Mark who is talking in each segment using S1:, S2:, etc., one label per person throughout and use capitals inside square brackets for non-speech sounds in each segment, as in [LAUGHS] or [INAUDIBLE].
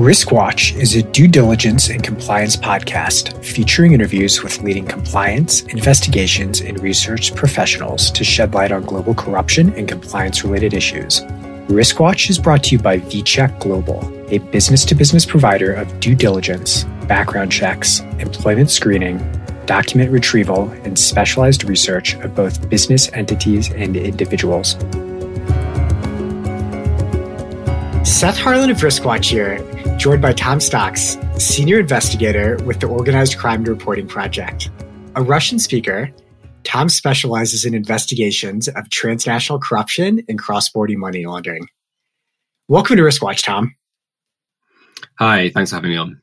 S1: Riskwatch is a due diligence and compliance podcast featuring interviews with leading compliance, investigations, and research professionals to shed light on global corruption and compliance related issues. Riskwatch is brought to you by VCheck Global, a business to business provider of due diligence, background checks, employment screening, document retrieval, and specialized research of both business entities and individuals. Seth Harlan of Riskwatch here, joined by Tom Stocks, senior investigator with the Organized Crime Reporting Project. A Russian speaker, Tom specializes in investigations of transnational corruption and cross-border money laundering. Welcome to Riskwatch, Tom.
S2: Hi, thanks for having me on.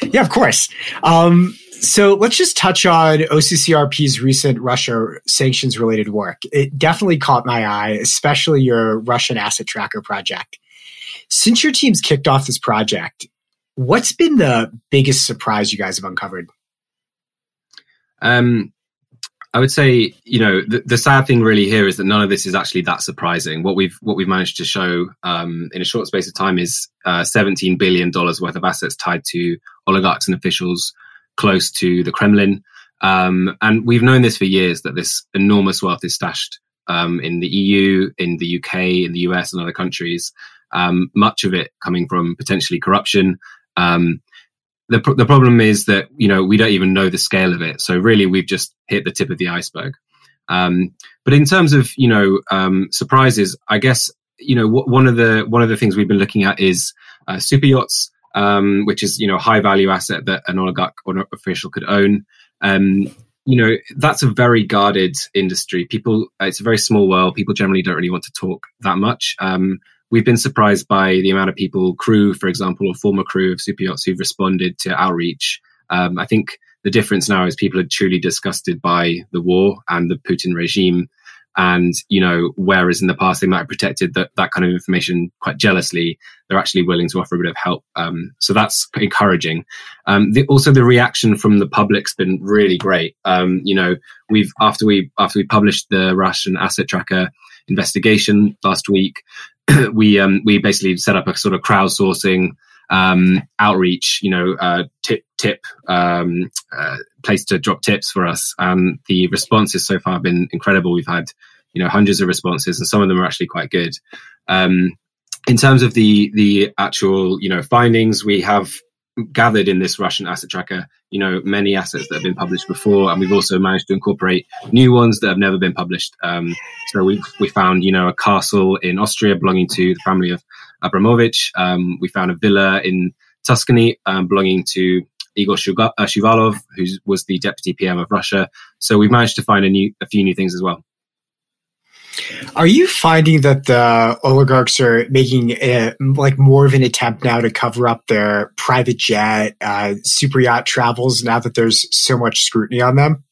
S1: Yeah, of course. Um, so let's just touch on OCCRP's recent Russia sanctions related work. It definitely caught my eye, especially your Russian asset tracker project. Since your team's kicked off this project, what's been the biggest surprise you guys have uncovered?
S2: Um, I would say, you know, the, the, sad thing really here is that none of this is actually that surprising. What we've what we've managed to show um, in a short space of time is uh, 17 billion dollars worth of assets tied to oligarchs and officials close to the Kremlin. Um, and we've known this for years that this enormous wealth is stashed um, in the EU, in the UK, in the US, and other countries. Um, much of it coming from potentially corruption. Um, the, the problem is that you know we don't even know the scale of it. So really, we've just hit the tip of the iceberg. Um, but in terms of you know um, surprises, I guess you know one of the one of the things we've been looking at is uh, super yachts, um, which is you know high value asset that an oligarch or an official could own. Um, you know that's a very guarded industry. People, it's a very small world. People generally don't really want to talk that much. Um, we've been surprised by the amount of people, crew, for example, or former crew of super yachts who've responded to outreach. Um, I think the difference now is people are truly disgusted by the war and the Putin regime. And, you know, whereas in the past they might have protected that, that kind of information quite jealously, they're actually willing to offer a bit of help. Um, so that's encouraging. Um, the, also the reaction from the public's been really great. Um, you know, we've, after we, after we published the Russian asset tracker investigation last week, [COUGHS] we um, we basically set up a sort of crowdsourcing um, outreach, you know, uh, tip tip um, uh, place to drop tips for us, and the responses so far have been incredible. We've had you know hundreds of responses, and some of them are actually quite good. Um, in terms of the the actual you know findings, we have gathered in this Russian asset tracker, you know, many assets that have been published before, and we've also managed to incorporate new ones that have never been published. Um, so we we found, you know, a castle in Austria belonging to the family of Abramovich. Um, we found a villa in Tuscany um, belonging to Igor uh, Shuvalov, who was the deputy PM of Russia. So we've managed to find a new a few new things as well.
S1: Are you finding that the oligarchs are making a, like more of an attempt now to cover up their private jet, uh, super yacht travels now that there's so much scrutiny on them?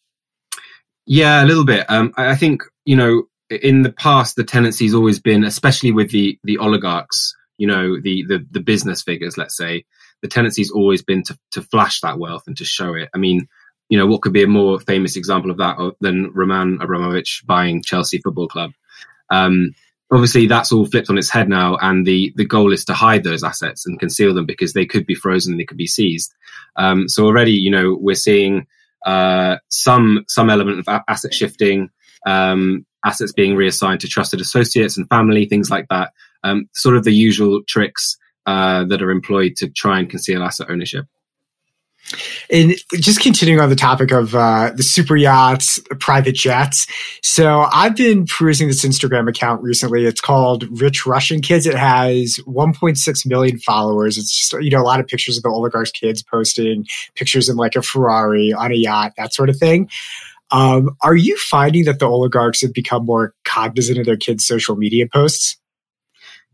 S2: Yeah, a little bit. Um, I think you know in the past the tendency's always been, especially with the the oligarchs, you know the the, the business figures, let's say, the tendency's always been to to flash that wealth and to show it. I mean, you know, what could be a more famous example of that than Roman Abramovich buying Chelsea Football Club? Um, obviously, that's all flipped on its head now, and the the goal is to hide those assets and conceal them because they could be frozen, they could be seized. Um, so already, you know, we're seeing uh, some some element of asset shifting, um, assets being reassigned to trusted associates and family, things like that. Um, sort of the usual tricks uh, that are employed to try and conceal asset ownership.
S1: And just continuing on the topic of uh, the super yachts, private jets. So I've been perusing this Instagram account recently. It's called Rich Russian Kids. It has 1.6 million followers. It's just, you know, a lot of pictures of the oligarchs' kids posting pictures in like a Ferrari on a yacht, that sort of thing. Um, are you finding that the oligarchs have become more cognizant of their kids' social media posts?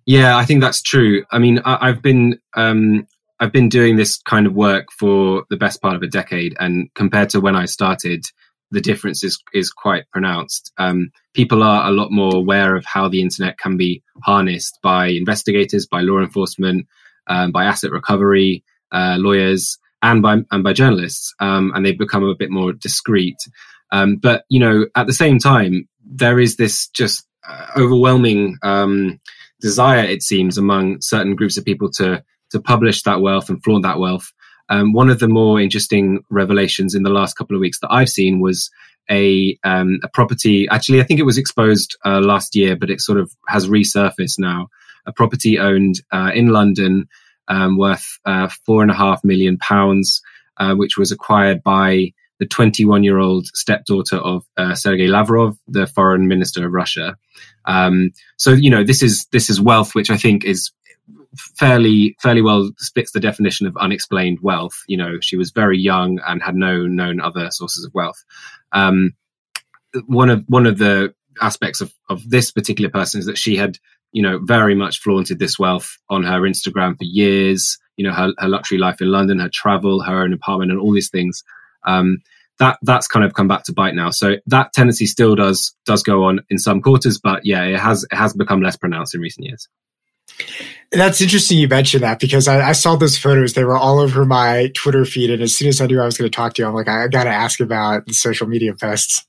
S2: Yeah, I think that's true. I mean, I, have been um, I've been doing this kind of work for the best part of a decade, and compared to when I started, the difference is is quite pronounced. Um, people are a lot more aware of how the internet can be harnessed by investigators, by law enforcement, um, by asset recovery uh, lawyers, and by and by journalists, um, and they've become a bit more discreet. Um, but you know, at the same time, there is this just uh, overwhelming um, desire, it seems, among certain groups of people to to publish that wealth and flaunt that wealth. Um, one of the more interesting revelations in the last couple of weeks that I've seen was a um, a property. Actually, I think it was exposed uh, last year, but it sort of has resurfaced now. A property owned uh, in London um, worth uh, four and a half million pounds, uh, which was acquired by the 21 year old stepdaughter of uh, Sergei Lavrov, the foreign minister of Russia. Um, so you know this is this is wealth, which I think is fairly fairly well fits the definition of unexplained wealth. You know, she was very young and had no known other sources of wealth. Um, one of one of the aspects of, of this particular person is that she had, you know, very much flaunted this wealth on her Instagram for years. You know, her, her luxury life in London, her travel, her own apartment, and all these things. Um, that that's kind of come back to bite now. So that tendency still does does go on in some quarters, but yeah, it has it has become less pronounced in recent years.
S1: That's interesting you mentioned that because I, I, saw those photos. They were all over my Twitter feed. And as soon as I knew I was going to talk to you, I'm like, I, got to ask about the social media posts.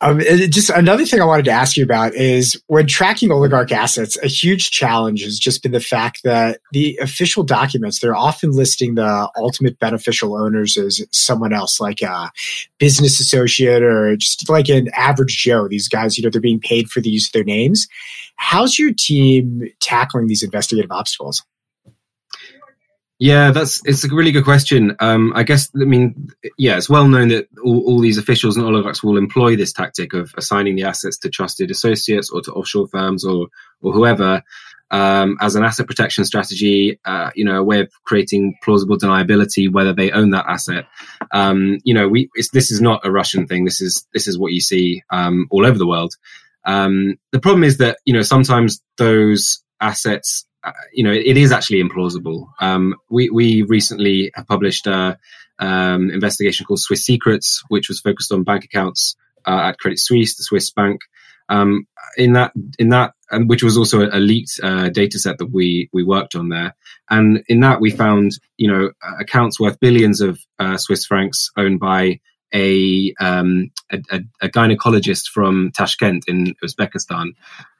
S1: Um, just another thing I wanted to ask you about is when tracking oligarch assets, a huge challenge has just been the fact that the official documents, they're often listing the ultimate beneficial owners as someone else, like a business associate or just like an average Joe. These guys, you know, they're being paid for the use of their names. How's your team tackling these investigative obstacles?
S2: Yeah, that's it's a really good question. Um, I guess I mean, yeah, it's well known that all, all, these officials and oligarchs will employ this tactic of assigning the assets to trusted associates or to offshore firms or or whoever um, as an asset protection strategy. Uh, you know, a way of creating plausible deniability whether they own that asset. Um, you know, we this is not a Russian thing. This is this is what you see um, all over the world. Um, the problem is that you know sometimes those assets you know, it is actually implausible. Um, we we recently published a um, investigation called Swiss Secrets, which was focused on bank accounts uh, at Credit Suisse, the Swiss bank. Um, in that, in that, which was also a, leaked uh, data set that we we worked on there. And in that, we found you know accounts worth billions of uh, Swiss francs owned by a, um, a, a gynecologist from Tashkent in Uzbekistan.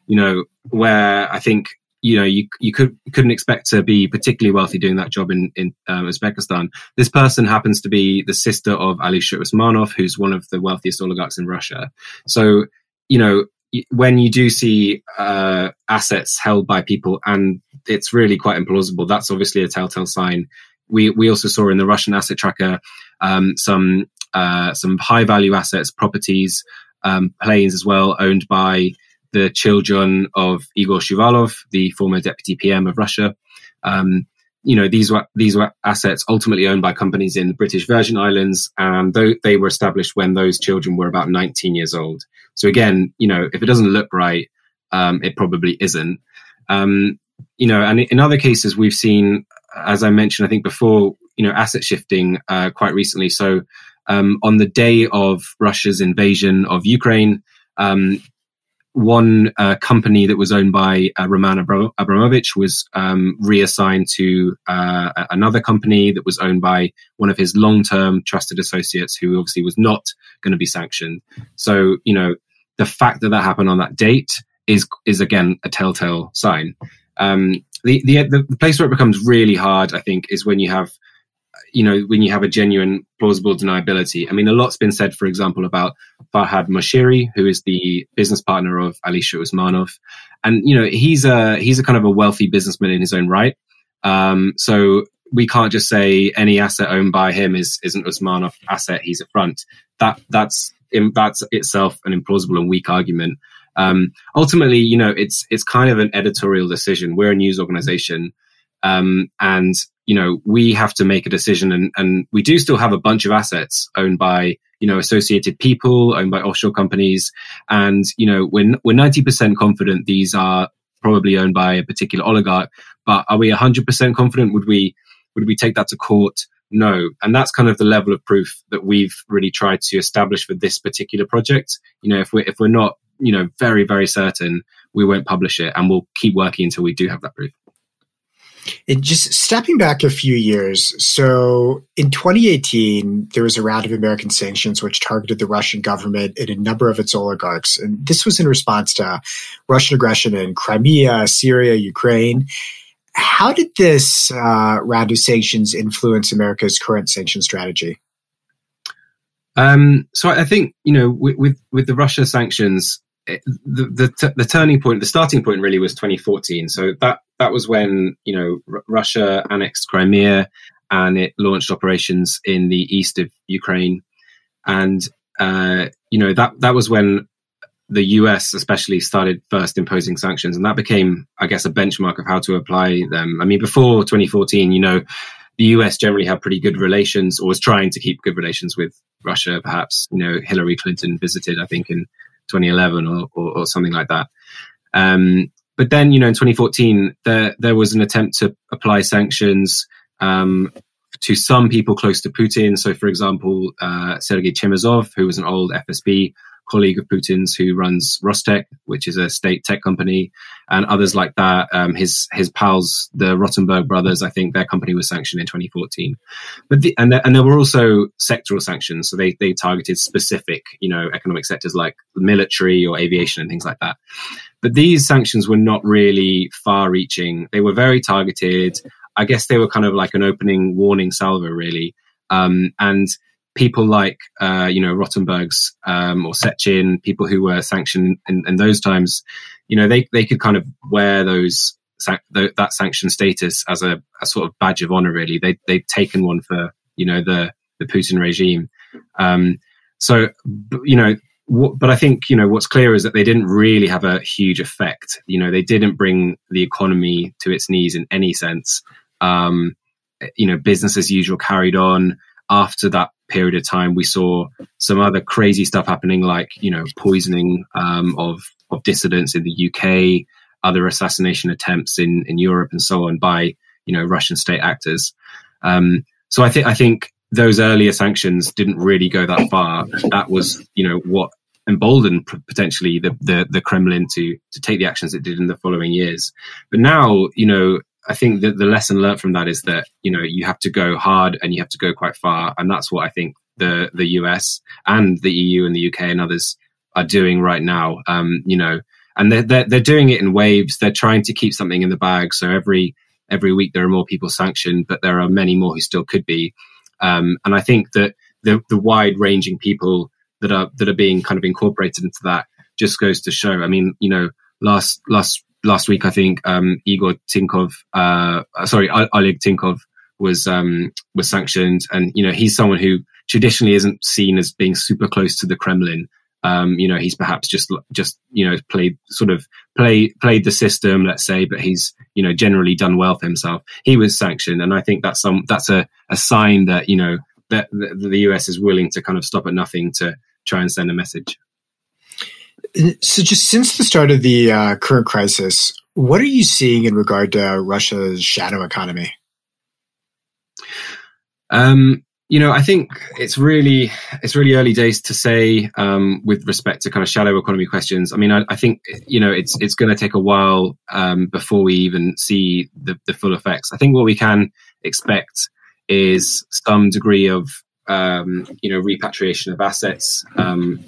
S2: You know, where I think you know you you could couldn't expect to be particularly wealthy doing that job in in um, Uzbekistan. This person happens to be the sister of Alisher Usmanov, who's one of the wealthiest oligarchs in Russia. So you know when you do see uh, assets held by people and it's really quite implausible, that's obviously a telltale sign. We we also saw in the Russian asset tracker um, some uh, some high value assets, properties, um, planes as well, owned by the children of Igor Shuvalov, the former deputy PM of Russia. Um, you know, these were these were assets ultimately owned by companies in the British Virgin Islands, and they were established when those children were about 19 years old. So again, you know, if it doesn't look right, um, it probably isn't. Um, you know, and in other cases, we've seen, as I mentioned, I think before, you know, asset shifting uh, quite recently. So um, on the day of Russia's invasion of Ukraine, um, one uh, company that was owned by uh, Roman Abramovich was um, reassigned to uh, another company that was owned by one of his long-term trusted associates, who obviously was not going to be sanctioned. So, you know, the fact that that happened on that date is is again a telltale sign. Um, the, the the place where it becomes really hard, I think, is when you have you know, when you have a genuine plausible deniability. I mean, a lot's been said, for example, about Farhad Moshiri, who is the business partner of Alisher Usmanov. And, you know, he's a, he's a kind of a wealthy businessman in his own right. Um, so we can't just say any asset owned by him is, isn't Usmanov asset. He's a front. That, that's, that's itself an implausible and weak argument. Um, ultimately, you know, it's, it's kind of an editorial decision. We're a news organization. Um, and you know, we have to make a decision and, and we do still have a bunch of assets owned by, you know, associated people, owned by offshore companies. And, you know, we're, we're 90% confident these are probably owned by a particular oligarch, but are we 100% confident? Would we, would we take that to court? No. And that's kind of the level of proof that we've really tried to establish for this particular project. You know, if we're, if we're not, you know, very, very certain, we won't publish it and we'll keep working until we do have that proof.
S1: And just stepping back a few years, so in 2018, there was a round of American sanctions which targeted the Russian government and a number of its oligarchs. And this was in response to Russian aggression in Crimea, Syria, Ukraine. How did this uh, round of sanctions influence America's current sanction strategy?
S2: Um, so I think you know with with, with the Russia sanctions, it, the the, t- the turning point, the starting point really was 2014. So that that was when you know R- Russia annexed Crimea and it launched operations in the east of Ukraine, and uh, you know that that was when the US especially started first imposing sanctions, and that became, I guess, a benchmark of how to apply them. I mean, before 2014, you know, the US generally had pretty good relations, or was trying to keep good relations with Russia. Perhaps, you know, Hillary Clinton visited, I think, in 2011 or, or, or something like that. Um, but then, you know, in 2014, there there was an attempt to apply sanctions um, to some people close to Putin. So, for example, uh, Sergei Chemezov, who was an old FSB colleague of Putin's who runs Rostec, which is a state tech company, and others like that. Um, his his pals, the Rotenberg brothers, I think their company was sanctioned in 2014. But the, and there, and there were also sectoral sanctions, so they they targeted specific, you know, economic sectors like military or aviation and things like that. But these sanctions were not really far-reaching. They were very targeted. I guess they were kind of like an opening warning salvo, really. Um, and people like uh, you know Rotenberg's um, or Sechin, people who were sanctioned in, in, those times, you know they they could kind of wear those that sanction status as a, a, sort of badge of honor. Really, they they've taken one for you know the the Putin regime. Um, so you know. But I think you know what's clear is that they didn't really have a huge effect. You know, they didn't bring the economy to its knees in any sense. Um, you know, business as usual carried on after that period of time, we saw some other crazy stuff happening, like you know poisoning um, of of dissidents in the UK, other assassination attempts in in Europe, and so on by you know Russian state actors. Um, so I think I think those earlier sanctions didn't really go that far. That was you know what emboldened potentially the, the, the Kremlin to to take the actions it did in the following years. But now you know I think that the lesson learned from that is that you know you have to go hard and you have to go quite far, and that's what I think the the US and the EU and the UK and others are doing right now. Um, you know, and they're, they're they're doing it in waves. They're trying to keep something in the bag. So every every week there are more people sanctioned, but there are many more who still could be. Um, and I think that the the wide ranging people that are that are being kind of incorporated into that just goes to show. I mean, you know, last last last week, I think um, Igor Tinkov, uh, sorry, Oleg Tinkov was um, was sanctioned, and you know he's someone who traditionally isn't seen as being super close to the Kremlin. Um, you know, he's perhaps just just you know played sort of play played the system, let's say, but he's you know generally done well for himself. He was sanctioned, and I think that's some that's a, a sign that you know that, the US is willing to kind of stop at nothing to try and send a message.
S1: So, just since the start of the uh, current crisis, what are you seeing in regard to Russia's shadow economy?
S2: Um, you know, I think it's really it's really early days to say um, with respect to kind of shadow economy questions. I mean, I, I think you know it's it's going to take a while um, before we even see the, the full effects. I think what we can expect is some degree of um, you know repatriation of assets um,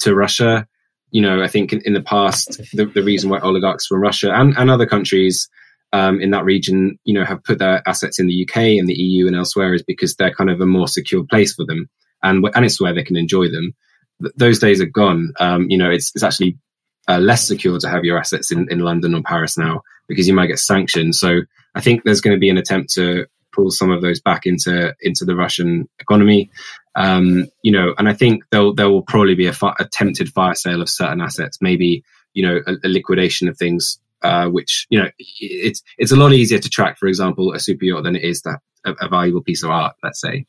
S2: to Russia you know, I think in, in the past, the, the, reason why oligarchs from Russia and, and other countries um, in that region, you know, have put their assets in the UK and the EU and elsewhere is because they're kind of a more secure place for them, and and it's where they can enjoy them. Th- those days are gone. Um, you know, it's it's actually uh, less secure to have your assets in, in London or Paris now because you might get sanctioned. So I think there's going to be an attempt to pull some of those back into into the Russian economy. Um, you know, and I think there there will probably be a fi- attempted fire sale of certain assets, maybe you know a, a liquidation of things, uh, which you know it's it's a lot easier to track, for example, a super yacht than it is that a, a valuable piece of art, let's say.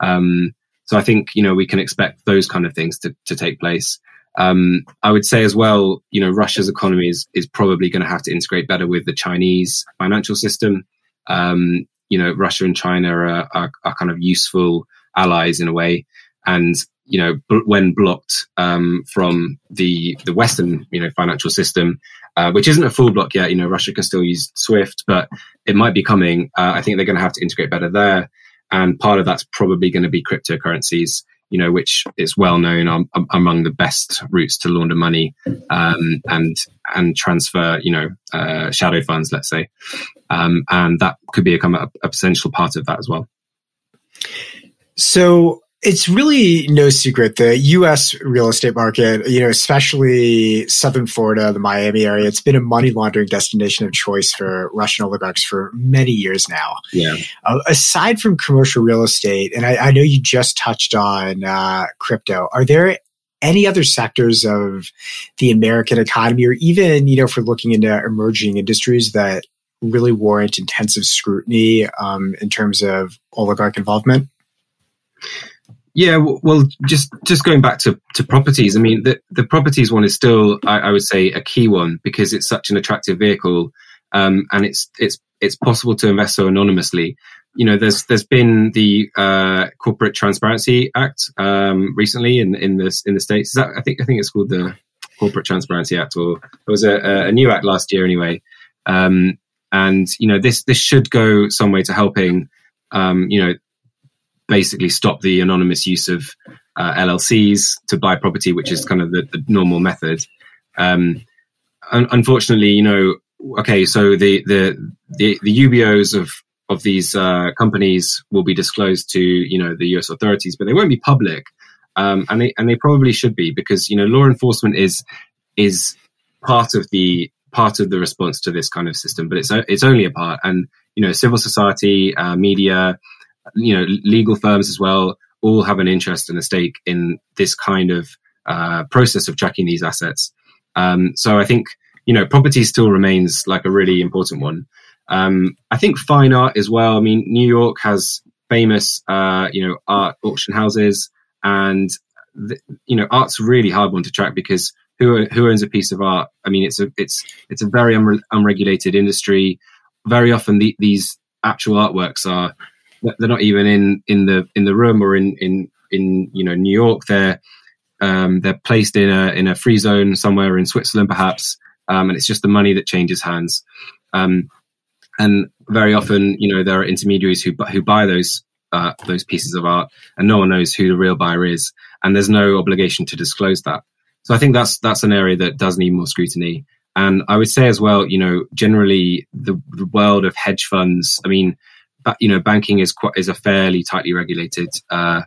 S2: Um, so I think you know we can expect those kind of things to to take place. Um, I would say as well, you know, Russia's economy is, is probably going to have to integrate better with the Chinese financial system. Um, you know, Russia and China are, are, are kind of useful allies in a way. And, you know, when blocked um, from the, the Western, you know, financial system, uh, which isn't a full block yet, you know, Russia can still use SWIFT, but it might be coming. Uh, I think they're going to have to integrate better there. And part of that's probably going to be cryptocurrencies. you know, which is well known among the best routes to launder money um, and and transfer, you know, uh, shadow funds, let's say, um, and that could become a, a potential part of that as well.
S1: So it's really no secret the US real estate market, you know, especially southern Florida, the Miami area, it's been a money laundering destination of choice for Russian oligarchs for many years now.
S2: Yeah.
S1: Uh, aside from commercial real estate, and I, I know you just touched on uh, crypto, are there any other sectors of the American economy, or even, you know, if we're looking into emerging industries that really warrant intensive scrutiny um, in terms of oligarch involvement?
S2: Yeah, well, just just going back to, to properties. I mean, the the properties one is still, I, I would say, a key one because it's such an attractive vehicle, um, and it's it's it's possible to invest so anonymously. You know, there's there's been the uh, Corporate Transparency Act um, recently in in the in the states. That, I think I think it's called the Corporate Transparency Act, or it was a, a new act last year anyway. Um, and you know, this this should go some way to helping um, you know basically stop the anonymous use of uh, LLCs to buy property, which is kind of the, the normal method. Um, un- unfortunately, you know, okay, so the the the, the UBOs of of these uh, companies will be disclosed to you know the U.S. authorities, but they won't be public, um, and they and they probably should be because you know law enforcement is is part of the part of the response to this kind of system, but it's it's only a part, and you know civil society, uh, media, you know, legal firms as well all have an interest and a stake in this kind of uh, process of tracking these assets. Um, so I think you know property still remains like a really important one. Um, I think fine art as well. I mean, New York has famous uh, you know art auction houses, and you know art's really hard one to track because who who owns a piece of art? I mean, it's a it's it's a very unre- unregulated industry. Very often, the, these actual artworks are they're not even in in the in the room or in in in you know New York. They're um, they're placed in a in a free zone somewhere in Switzerland, perhaps, um, and it's just the money that changes hands. Um, and very often, you know, there are intermediaries who who buy those uh, those pieces of art, and no one knows who the real buyer is, and there's no obligation to disclose that. So I think that's that's an area that does need more scrutiny. And I would say as well, you know, generally the, the world of hedge funds. I mean, you know, banking is quite is a fairly tightly regulated uh,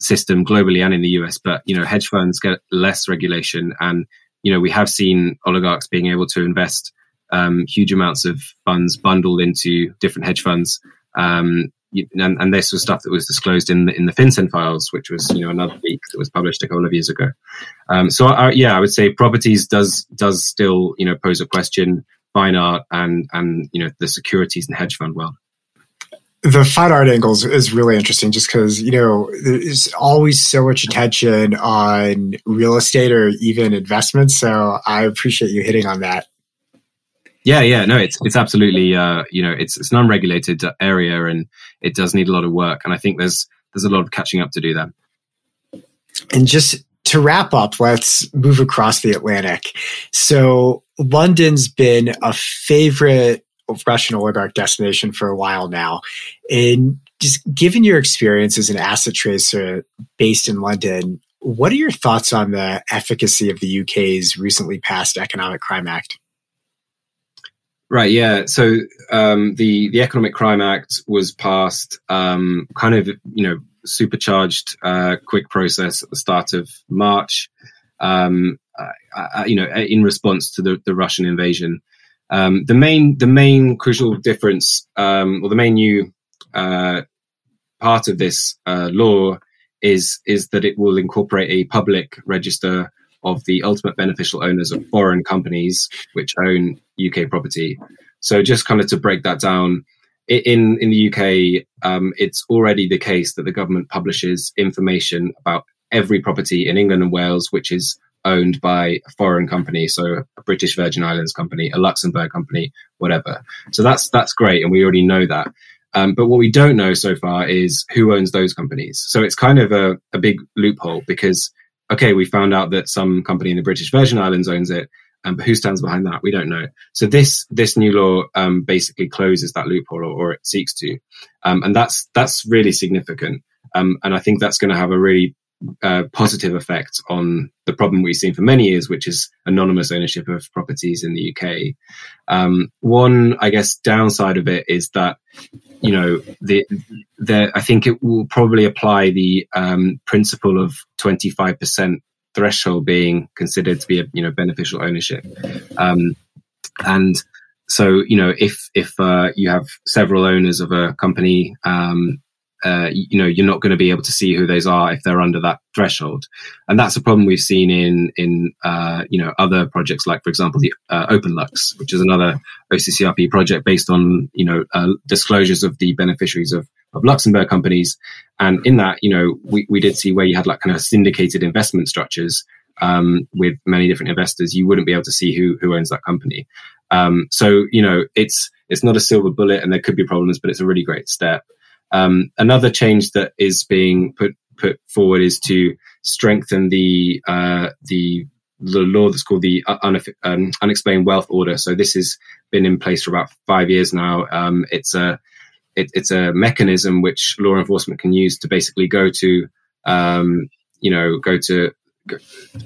S2: system globally and in the US. But you know, hedge funds get less regulation, and you know, we have seen oligarchs being able to invest um, huge amounts of funds bundled into different hedge funds. Um, and, and, this was stuff that was disclosed in the, in the FinCEN files, which was you know another leak that was published a couple of years ago. Um, so I, yeah, I would say properties does does still you know pose a question, fine art and and you know the securities and hedge fund world
S1: the fine art angles is really interesting just because you know there's always so much attention on real estate or even investments so i appreciate you hitting on that.
S2: Yeah yeah no it's it's absolutely uh, you know it's it's an unregulated area and it does need a lot of work and i think there's there's a lot of catching up to do there.
S1: And just to wrap up let's move across the atlantic. So london's been a favorite Russian oligarch destination for a while now. And just given your experience as an asset tracer based in London, what are your thoughts on the efficacy of the UK's recently passed Economic Crime Act?
S2: Right. Yeah. So um, the the Economic Crime Act was passed, um, kind of you know supercharged, uh, quick process at the start of March. Um, uh, uh, you know, in response to the, the Russian invasion. Um, the main the main crucial difference, um, or the main new uh, part of this uh, law is is that it will incorporate a public register of the ultimate beneficial owners of foreign companies which own UK property. So just kind of to break that down, in in the UK, um, it's already the case that the government publishes information about every property in England and Wales which is owned by a foreign company, so a British Virgin Islands company, a Luxembourg company, whatever. So that's that's great, and we already know that. Um, but what we don't know so far is who owns those companies. So it's kind of a, a big loophole because okay, we found out that some company in the British Virgin Islands owns it, um, but who stands behind that? We don't know. So this this new law um, basically closes that loophole, or, or it seeks to, um, and that's that's really significant. Um, and I think that's going to have a really uh, positive effect on the problem we've seen for many years, which is anonymous ownership of properties in the UK. Um, one, I guess, downside of it is that you know the, the I think it will probably apply the um, principle of twenty five percent threshold being considered to be a you know beneficial ownership, um, and so you know if if uh, you have several owners of a company um, uh, you know you're not going to be able to see who those are if they're under that threshold. And that's a problem we've seen in in uh, you know other projects like for example the uh, openlux which is another occrp project based on you know uh, disclosures of the beneficiaries of of luxembourg companies. And in that you know we, we did see where you had like kind of syndicated investment structures um, with many different investors you wouldn't be able to see who who owns that company. Um, so you know it's it's not a silver bullet and there could be problems but it's a really great step um, another change that is being put put forward is to strengthen the uh, the the law that's called the un- um, unexplained wealth order. So this has been in place for about five years now. Um, it's a it, it's a mechanism which law enforcement can use to basically go to um, you know go to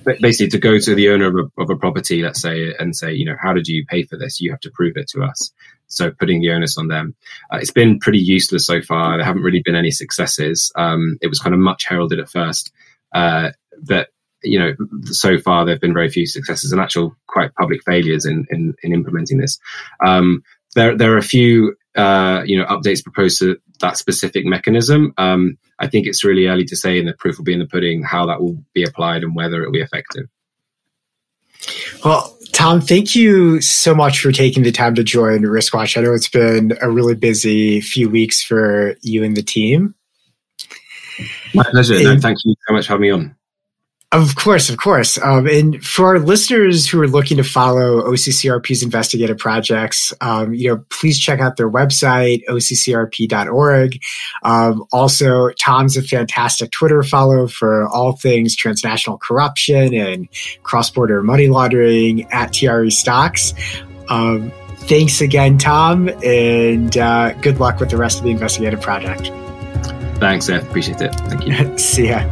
S2: basically to go to the owner of a, of a, property, let's say, and say, you know, how did you pay for this? You have to prove it to us. So putting the onus on them. Uh, it's been pretty useless so far. There haven't really been any successes. Um, it was kind of much heralded at first, uh, but you know, so far there have been very few successes and actual quite public failures in in, in implementing this. Um, there there are a few uh, you know updates proposed to that specific mechanism. Um, I think it's really early to say, and the proof will be in the pudding how that will be applied and whether it will be effective.
S1: Well, Tom, thank you so much for taking the time to join Riskwatch. I know it's been a really busy few weeks for you and the team.
S2: My pleasure. And, no, thank you so much for having me on.
S1: Of course, of course. Um, and for our listeners who are looking to follow OCCRP's investigative projects, um, you know, please check out their website, occrp.org. Um, also, Tom's a fantastic Twitter follow for all things transnational corruption and cross-border money laundering at TRE Stocks. Um, thanks again, Tom, and uh, good luck with the rest of the investigative project.
S2: Thanks, Seth. Appreciate it. Thank you. [LAUGHS]
S1: See ya.